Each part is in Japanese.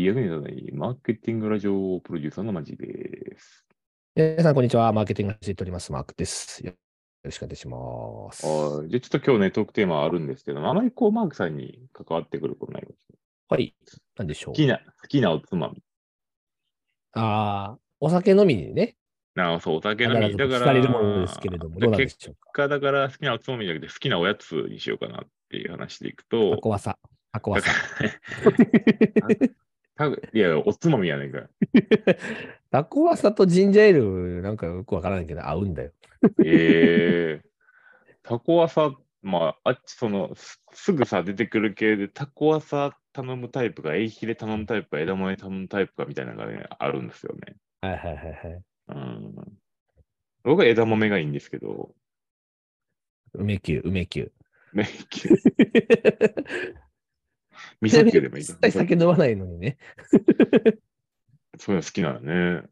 役に立たないマーケティングラジオプロデューサーのマジです。皆さん、こんにちは。マーケティングをしております。マークです。よろしくお願いします。はいじゃあちょっと今日ね、トークテーマあるんですけど、あまりこうマークさんに関わってくることないですはい。なんでしょう好。きな、好きなおつまみ。ああ、お酒飲みにね、なあ、そう、お酒必飲み。ずだから、れるものですけれども、どうなんで結しょうか。果、だから好きなおつまみじゃなくて好きなおやつにしようかなっていう話でいくと、箱わさ。箱わさ。多 分いや、おつまみやねんか。箱わさとジンジャーエール、なんかよくわからないけど、合うんだよ。ええタコワサ、まあ、あっち、その、すすぐさ、出てくる系で、タコワサ頼むタイプか、エイヒレ頼むタイプか、枝豆頼むタイプかみたいなのがね、あるんですよね。はいはいはいはい。うん。僕は枝豆がいいんですけど、梅球、梅球。ね、味噌球でもいい一切酒飲まないのにね。そういうの好きなのね。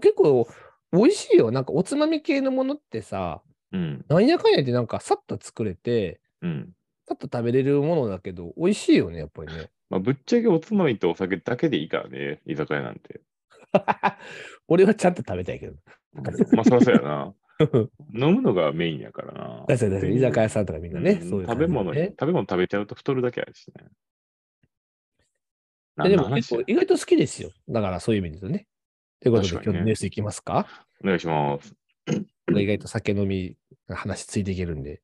結構、美味しいよ。なんか、おつまみ系のものってさ、うん。なんやかんやでなんか、さっと作れて、うん。さっと食べれるものだけど、美味しいよね、やっぱりね。まあ、ぶっちゃけおつまみとお酒だけでいいからね、居酒屋なんて。俺はちゃんと食べたいけど。まあ、そりゃそうやな。飲むのがメインやからな。確かに確かに居酒屋さんとかみんなね、うんそういう食べ物、食べ物食べちゃうと太るだけあるしね。ででも結構意外と好きですよ。だからそういう意味で言うとね。ということで、ね今日のニュースいきますか？お願いします。意外と酒飲みの話ついていけるんで。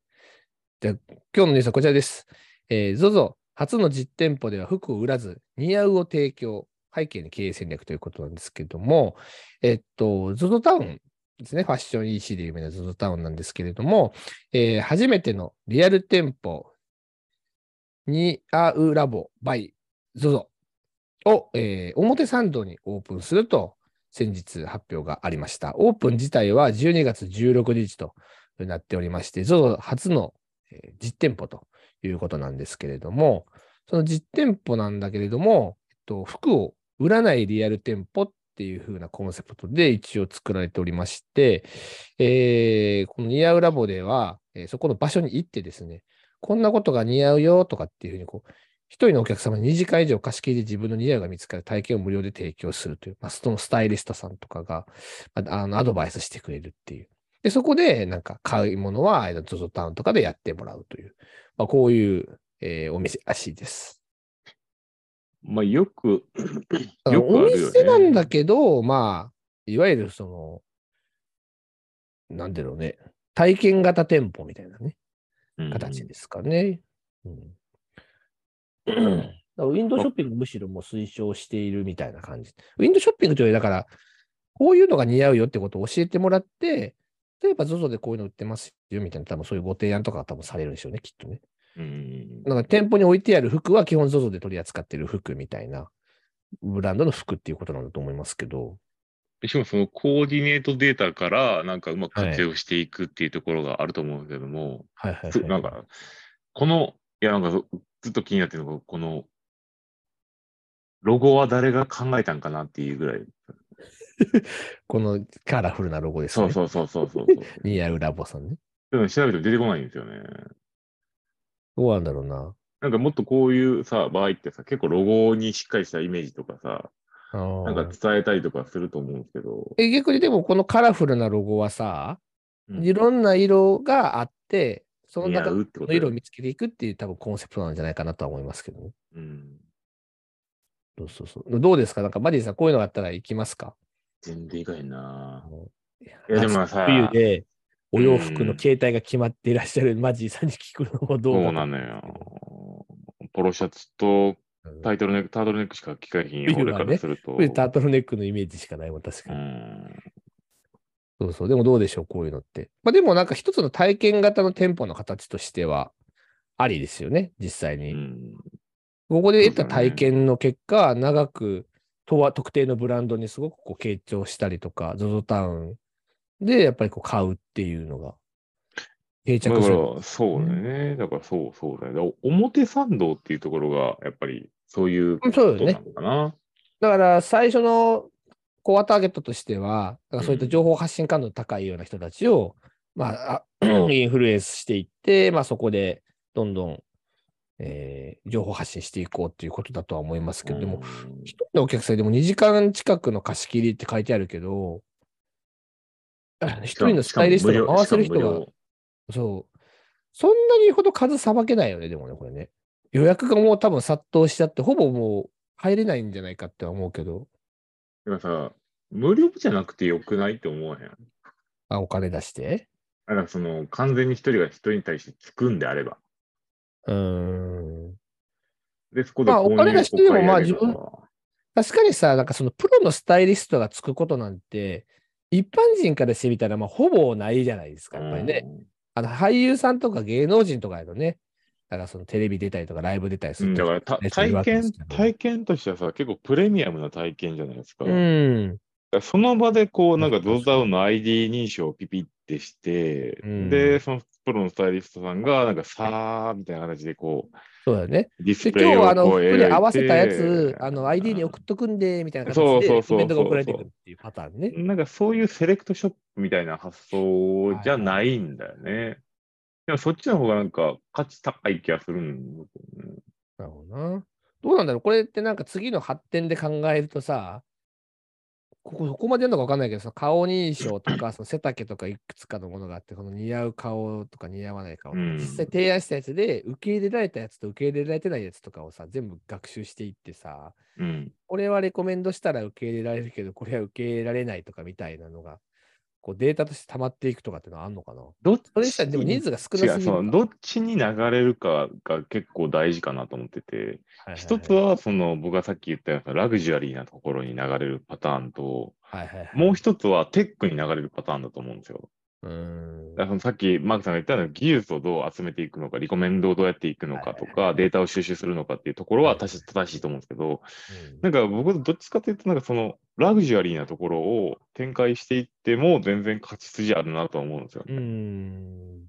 じゃあ今日のニュースはこちらです。えー、ZOZO 初の実店舗では服を売らず、似合うを提供。背景に経営戦略ということなんですけども、えっと、ZOZO タウンですね。ファッション EC で有名な ZOZO タウンなんですけれども、えー初めてのリアル店舗、似合うラボ by ZOZO を、えー表参道にオープンすると先日発表がありました。オープン自体は12月16日となっておりまして、ZOZO 初の、実店舗ということなんですけれども、その実店舗なんだけれども、えっと、服を売らないリアル店舗っっていう風なコンセプトで一応作られておりまして、えーこの似合うラボでは、えーそこの場所に行ってですね、こんなことが似合うよとかっていうふうにこう、一人のお客様に2時間以上貸し切りで自分の似合うが見つかる体験を無料で提供するという、まあ、そのスタイリストさんとかが、あのアドバイスしてくれるっていう。で、そこでなんか買い物は ZOZO タウンとかでやってもらうという、まあ、こういう、えーお店らしいです。まあ、よく、よくあるよね。店なんだけど、まあ、いわゆるその、なんだろうね、体験型店舗みたいなね、うん形ですかね。うんだからウィンドウショッピングむしろもう推奨しているみたいな感じ。ウィンドウショッピングというより、だから、こういうのが似合うよってことを教えてもらって、例えば ZOZO でこういうの売ってますよみたいな、多分そういうご提案とかが多分されるんでしょうね、きっとね。うんだから店舗に置いてある服は基本 ZOZO で取り扱ってる服みたいな、ブランドの服っていうことなんだと思いますけど。しかもそのコーディネートデータからなんかうまく活用していくっていうところがあると思うけども、はいはい、はい。つなんか、この、いやなんかずっと気になってるのが、この、ロゴは誰が考えたんかなっていうぐらい。このカラフルなロゴですね。そうそうそうそうそうそう。似合うラボさんね。でも調べても出てこないんですよね。どうなんだろうな。なんかもっとこういうさ、場合ってさ、結構ロゴにしっかりしたイメージとかさ、なんか伝えたりとかすると思うんですけど、え逆にでもこのカラフルなロゴはさ、うんいろんな色があって、その中の色を見つけていくっていう多分コンセプトなんじゃないかなとは思いますけどね。うん。そうそうそう。どうですか？なんかマディさんこういうのがあったら行きますか？全然いかへんないやでもさ冬でお洋服うんの形態が決まっていらっしゃるマジーさんに聞くのもどうそうなのよ。ポロシャツとうんタイトルネック、タートルネックしか聞かへんよ、俺からすると。冬タートルネックのイメージしかないもん、確かうに。ん。そうそう。でもどうでしょう、こういうのって。まあでもなんか一つの体験型の店舗の形としてはありですよね、実際うに。ん。ここで得た体験の結果、長くとは特定のブランドにすごくこう傾聴したりとか、ZOZO タウンでやっぱりこう買うっていうのが定着する。ら、そうだよね。だから、そうそうだよね。表参道っていうところが、やっぱり、そういうこそうよねとなのかな。だから最初のコアターゲットとしては、だからそういった情報発信感度の高いような人たちを、まあ、あ インフルエンスしていって、まあそこでどんどんえー情報発信していこうっていうことだとは思いますけど、でも、うん一人のお客さんでも2時間近くの貸し切りって書いてあるけど、一人のスタイリストが回せる人が、そう、そんなにほど数さばけないよね、でもね、これね。予約がもう多分殺到しちゃって、ほぼもう入れないんじゃないかって思うけど、でもさ、無料じゃなくてよくないって思わへん？あ、お金出して？だからその、完全に一人が一人に対してつくんであれば。うーん。で、そこでまあお金出してでもまあ自分分。確かにさ、なんかそのプロのスタイリストがつくことなんて、一般人からしてみたら、まあ、ほぼないじゃないですか、やっぱりね。あの俳優さんとか芸能人とかやとね、だからそのテレビ出たりとかライブ出たりすうん。だから体験体験としてはさ、結構プレミアムな体験じゃないですか。うん。その場でこう、なんかドザウンの ID 認証をピピってして、うんで、そのプロのスタイリストさんが、なんかさーみたいな形でこそうだよね。う、ディスで、プレイを今日はあの、服でこう描いて合わせたやつ、あの、ID に送っとくんで、みたいな形で、そうそうそうそうコメントが送られてくるっていうパターンね。なんかそういうセレクトショップみたいな発想じゃないんだよね。でもそっちの方がなんか価値高い気がするんだけどね。なるほどな。どうなんだろうこれってなんか次の発展で考えるとさ、ここ、どこまでやるのか分かんないけど、その顔認証とか、その背丈とかいくつかのものがあって、この似合う顔とか似合わない顔うん実際提案したやつで、受け入れられたやつと受け入れられてないやつとかをさ、全部学習していってさ、うん。これはレコメンドしたら受け入れられるけど、これは受け入れられないとかみたいなのが、こうデータとして溜まっていくとかってのはあんのかな？どっちそれにしたらでも人数が少なすぎるどっちに流れるかが結構大事かなと思ってて、一つはその僕がさっき言ったようなラグジュアリーなところに流れるパターンと、はいはいはい。もう一つはテックに流れるパターンだと思うんですよ。うーん。だからさっきマークさんが言ったような技術をどう集めていくのか、リコメンドをどうやっていくのかとはいか、データを収集するのかっていうところは正し正しいと思うんですけど、うんなんか僕どっちかというと、なんかそのラグジュアリーなところを展開していっても全然勝ち筋あるなとは思うんですようね。ん。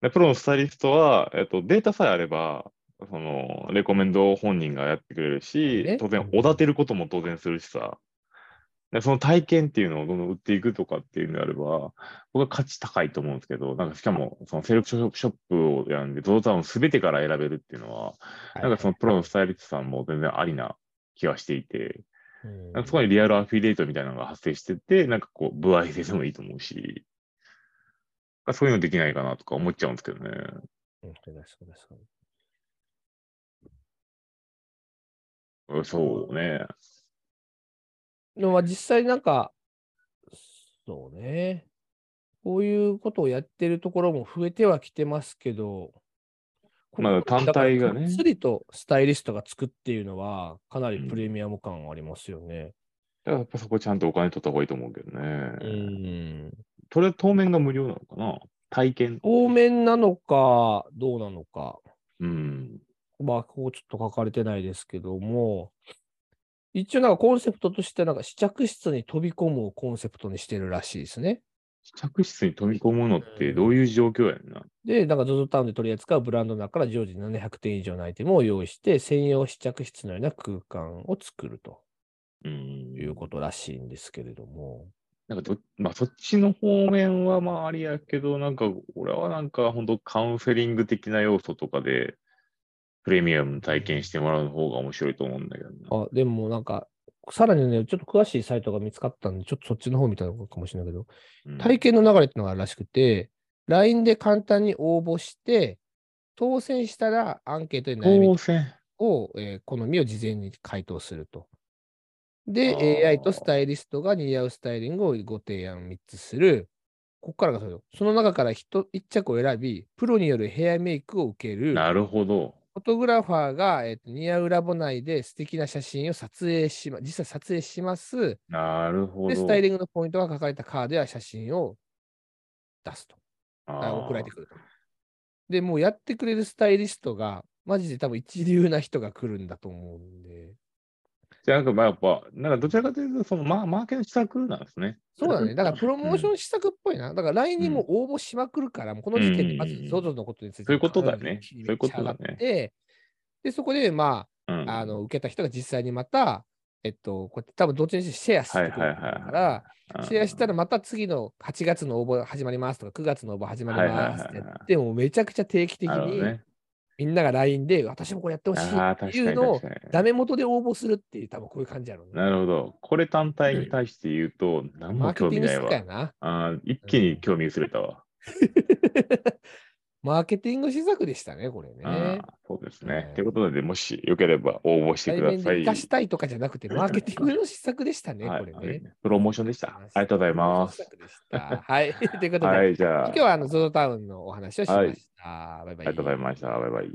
でプロのスタイリストは、えっと、データさえあれば、そのレコメンドを本人がやってくれるしね、当然、おだてることも当然するしさ、でその体験っていうのをどんどん売っていくとかっていうのであれば、僕は価値高いと思うんですけど、なんかしかも、そのセレクションショップをやるんで、ゾウタウンすべてから選べるっていうのは、なんかそのプロのスタイリストさんも全然ありな気がしていて、うんなんかそこにリアルアフィリエイトみたいなのが発生してて、なんかこう、歩合制でもいいと思うし、そういうのできないかなとか思っちゃうんですけどね。うんそうだそうだそうだうんそうね。でもまあ実際なんか、そうね。こういうことをやってるところも増えてはきてますけど、まあ単体がねだからがっつりとスタイリストがつくっていうのは、かなりプレミアム感ありますよね。だからやっぱそこちゃんとお金取った方がいいと思うけどね。うん。それ当面が無料なのかな？体験。当面なのか、どうなのか。うん。まあ、ここちょっと書かれてないですけども、一応なんかコンセプトとしてなんか試着室に飛び込むをコンセプトにしてるらしいですね。試着室に飛び込むのってどういう状況やんな？で、なんか ZOZO タウンで取り扱うブランドの中から常時700点以上のアイテムを用意して、専用試着室のような空間を作るとうん。いうことらしいんですけれども。なんかど、まあそっちの方面はまあありやけど、なんか俺はなんか本当カウンセリング的な要素とかで、プレミアム体験してもらう方が面白いと思うんだけどな。あ、でもなんか、さらにね、ちょっと詳しいサイトが見つかったんで、ちょっとそっちの方見たのかもしれないけど、うん体験の流れってのがあるらしくて、LINE で簡単に応募して、当選したらアンケートで悩み。を、えー好みを事前に回答すると。で、AI とスタイリストが似合うスタイリングをご提案3つする。ここからがその中から1着を選び、プロによるヘアメイクを受ける。なるほど。フォトグラファーが、えーと似合うラボ内で素敵な写真を撮影しま、実際撮影します。なるほで、ど。スタイリングのポイントが書かれたカードや写真を出すと。送られてくると。で、もうやってくれるスタイリストが、マジで多分一流な人が来るんだと思うんで。じゃあなんかまあやっぱ、なんかどちらかというと、そのママーケの施策なんですね。そうだね。だからプロモーション施策っぽいな。だから LINE にも応募しまくるから、もうこの時点でまずうん ZOZO のことについてそういうことだねそういうことだねで、そこでまうん。あ、あの、受けた人が実際にまた、えっと、こうやって多分どっちにしてシェアしてくれるから、うん、シェアしたらまた次の8月の応募始まりますとか、9月の応募始まりますってやって、もうめちゃくちゃ定期的に。みんなが LINE で私もこれやってほしいっていうのを。ダメ元で応募するっていう多分こういう感じやろうね。なるほど。これ単体に対して言うと、何もマーケティング興味ないわ。あー一気に興味薄れたわ。マーケティング施策でしたね、これね。そうですね。はいということで、もしよければ応募して対ください。生かしたいとかじゃなくて、マーケティングの施策でしたね、はいこれね。プロモーションでした。ありがとうございます。施策でした。はい。ということで、はい、じゃあ、今日はあのゾゾタウンのお話をしました。バイバイ。ありがとうございました。バイバイ。